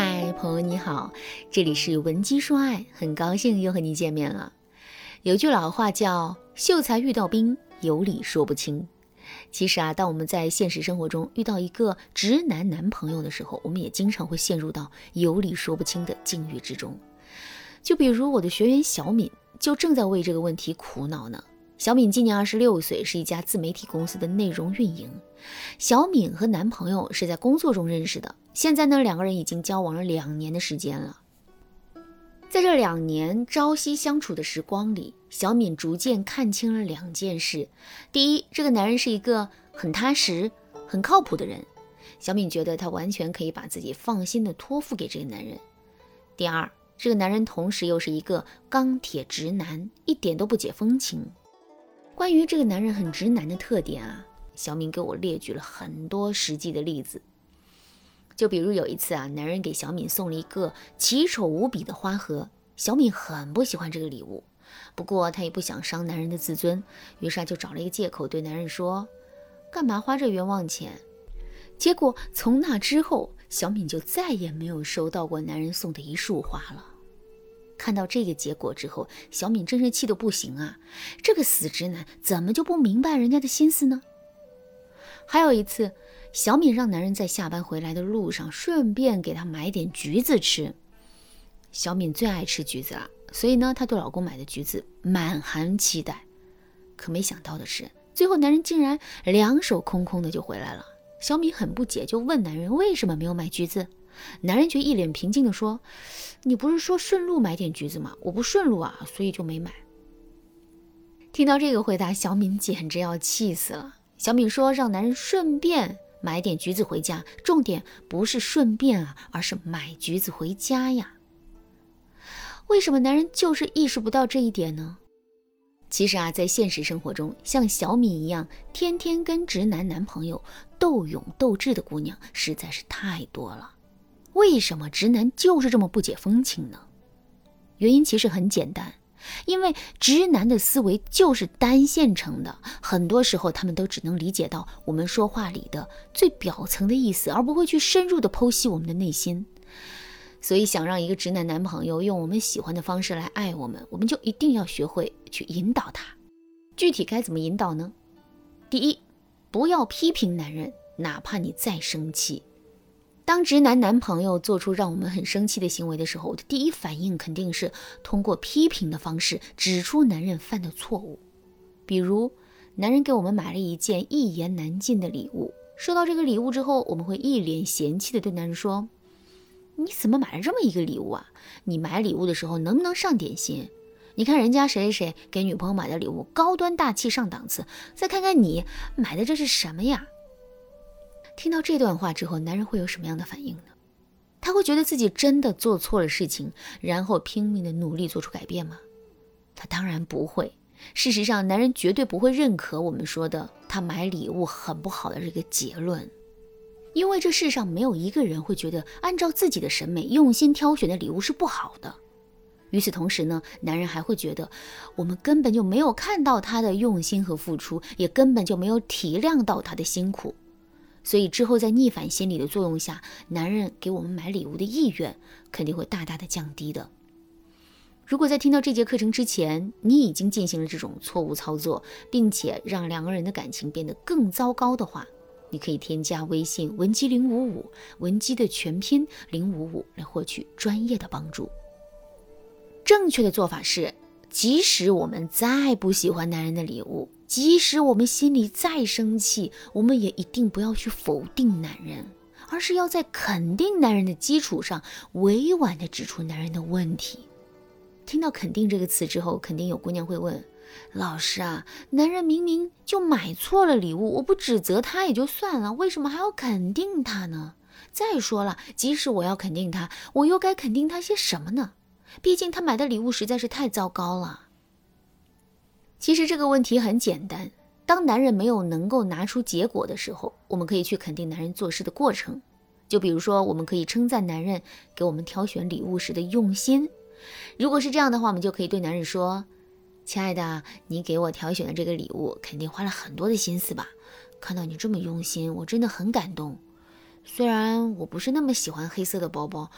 嗨，朋友你好，这里是文姬说爱，很高兴又和你见面了。有句老话叫“秀才遇到兵，有理说不清”。其实啊，当我们在现实生活中遇到一个直男男朋友的时候，我们也经常会陷入到有理说不清的境遇之中。就比如我的学员小敏，就正在为这个问题苦恼呢。小敏今年二十六岁，是一家自媒体公司的内容运营。小敏和男朋友是在工作中认识的，现在呢，两个人已经交往了两年的时间了。在这两年朝夕相处的时光里，小敏逐渐看清了两件事：第一，这个男人是一个很踏实、很靠谱的人，小敏觉得她完全可以把自己放心的托付给这个男人；第二，这个男人同时又是一个钢铁直男，一点都不解风情。关于这个男人很直男的特点啊，小敏给我列举了很多实际的例子。就比如有一次啊，男人给小敏送了一个奇丑无比的花盒，小敏很不喜欢这个礼物，不过她也不想伤男人的自尊，于是啊就找了一个借口对男人说：“干嘛花这冤枉钱？”结果从那之后，小敏就再也没有收到过男人送的一束花了。看到这个结果之后，小敏真是气得不行啊！这个死直男怎么就不明白人家的心思呢？还有一次，小敏让男人在下班回来的路上顺便给她买点橘子吃。小敏最爱吃橘子了，所以呢，她对老公买的橘子满含期待。可没想到的是，最后男人竟然两手空空的就回来了。小敏很不解，就问男人为什么没有买橘子。男人却一脸平静地说：“你不是说顺路买点橘子吗？我不顺路啊，所以就没买。”听到这个回答，小敏简直要气死了。小敏说：“让男人顺便买点橘子回家，重点不是顺便啊，而是买橘子回家呀。”为什么男人就是意识不到这一点呢？其实啊，在现实生活中，像小敏一样天天跟直男男朋友斗勇斗智的姑娘实在是太多了。为什么直男就是这么不解风情呢？原因其实很简单，因为直男的思维就是单线程的，很多时候他们都只能理解到我们说话里的最表层的意思，而不会去深入的剖析我们的内心。所以，想让一个直男男朋友用我们喜欢的方式来爱我们，我们就一定要学会去引导他。具体该怎么引导呢？第一，不要批评男人，哪怕你再生气。当直男男朋友做出让我们很生气的行为的时候，我的第一反应肯定是通过批评的方式指出男人犯的错误。比如，男人给我们买了一件一言难尽的礼物，收到这个礼物之后，我们会一脸嫌弃的对男人说：“你怎么买了这么一个礼物啊？你买礼物的时候能不能上点心？你看人家谁谁谁给女朋友买的礼物高端大气上档次，再看看你买的这是什么呀？”听到这段话之后，男人会有什么样的反应呢？他会觉得自己真的做错了事情，然后拼命的努力做出改变吗？他当然不会。事实上，男人绝对不会认可我们说的他买礼物很不好的这个结论，因为这世上没有一个人会觉得按照自己的审美用心挑选的礼物是不好的。与此同时呢，男人还会觉得我们根本就没有看到他的用心和付出，也根本就没有体谅到他的辛苦。所以之后，在逆反心理的作用下，男人给我们买礼物的意愿肯定会大大的降低的。如果在听到这节课程之前，你已经进行了这种错误操作，并且让两个人的感情变得更糟糕的话，你可以添加微信文姬零五五，文姬的全拼零五五，来获取专业的帮助。正确的做法是，即使我们再不喜欢男人的礼物。即使我们心里再生气，我们也一定不要去否定男人，而是要在肯定男人的基础上，委婉地指出男人的问题。听到“肯定”这个词之后，肯定有姑娘会问：“老师啊，男人明明就买错了礼物，我不指责他也就算了，为什么还要肯定他呢？再说了，即使我要肯定他，我又该肯定他些什么呢？毕竟他买的礼物实在是太糟糕了。”其实这个问题很简单，当男人没有能够拿出结果的时候，我们可以去肯定男人做事的过程。就比如说，我们可以称赞男人给我们挑选礼物时的用心。如果是这样的话，我们就可以对男人说：“亲爱的，你给我挑选的这个礼物肯定花了很多的心思吧？看到你这么用心，我真的很感动。虽然我不是那么喜欢黑色的包包，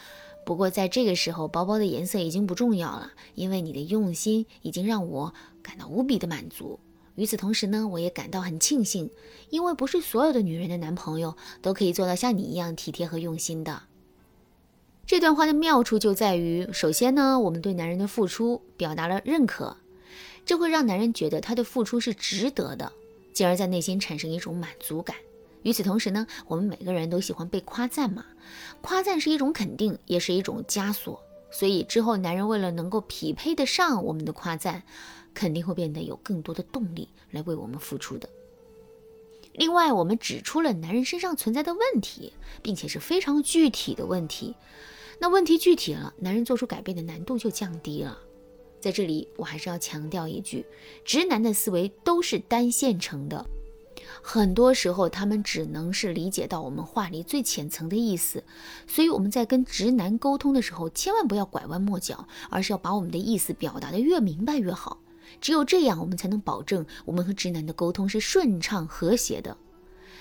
不过在这个时候，包包的颜色已经不重要了，因为你的用心已经让我感到无比的满足。与此同时呢，我也感到很庆幸，因为不是所有的女人的男朋友都可以做到像你一样体贴和用心的。这段话的妙处就在于，首先呢，我们对男人的付出表达了认可，这会让男人觉得他的付出是值得的，进而在内心产生一种满足感。与此同时呢，我们每个人都喜欢被夸赞嘛，夸赞是一种肯定，也是一种枷锁。所以之后，男人为了能够匹配得上我们的夸赞，肯定会变得有更多的动力来为我们付出的。另外，我们指出了男人身上存在的问题，并且是非常具体的问题。那问题具体了，男人做出改变的难度就降低了。在这里，我还是要强调一句：直男的思维都是单线程的。很多时候，他们只能是理解到我们话里最浅层的意思，所以我们在跟直男沟通的时候，千万不要拐弯抹角，而是要把我们的意思表达的越明白越好。只有这样，我们才能保证我们和直男的沟通是顺畅和谐的。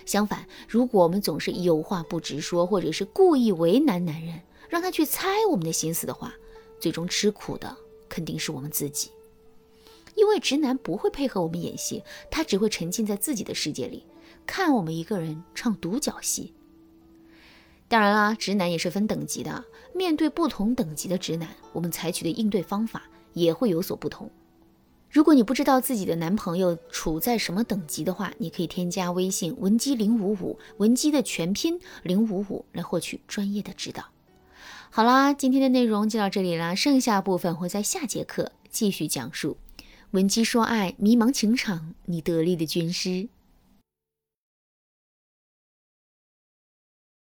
相反，如果我们总是有话不直说，或者是故意为难男人，让他去猜我们的心思的话，最终吃苦的肯定是我们自己。因为直男不会配合我们演戏，他只会沉浸在自己的世界里，看我们一个人唱独角戏。当然啦，直男也是分等级的，面对不同等级的直男，我们采取的应对方法也会有所不同。如果你不知道自己的男朋友处在什么等级的话，你可以添加微信文姬零五五，文姬的全拼零五五，来获取专业的指导。好啦，今天的内容就到这里啦，剩下部分会在下节课继续讲述。闻鸡说爱，迷茫情场，你得力的军师。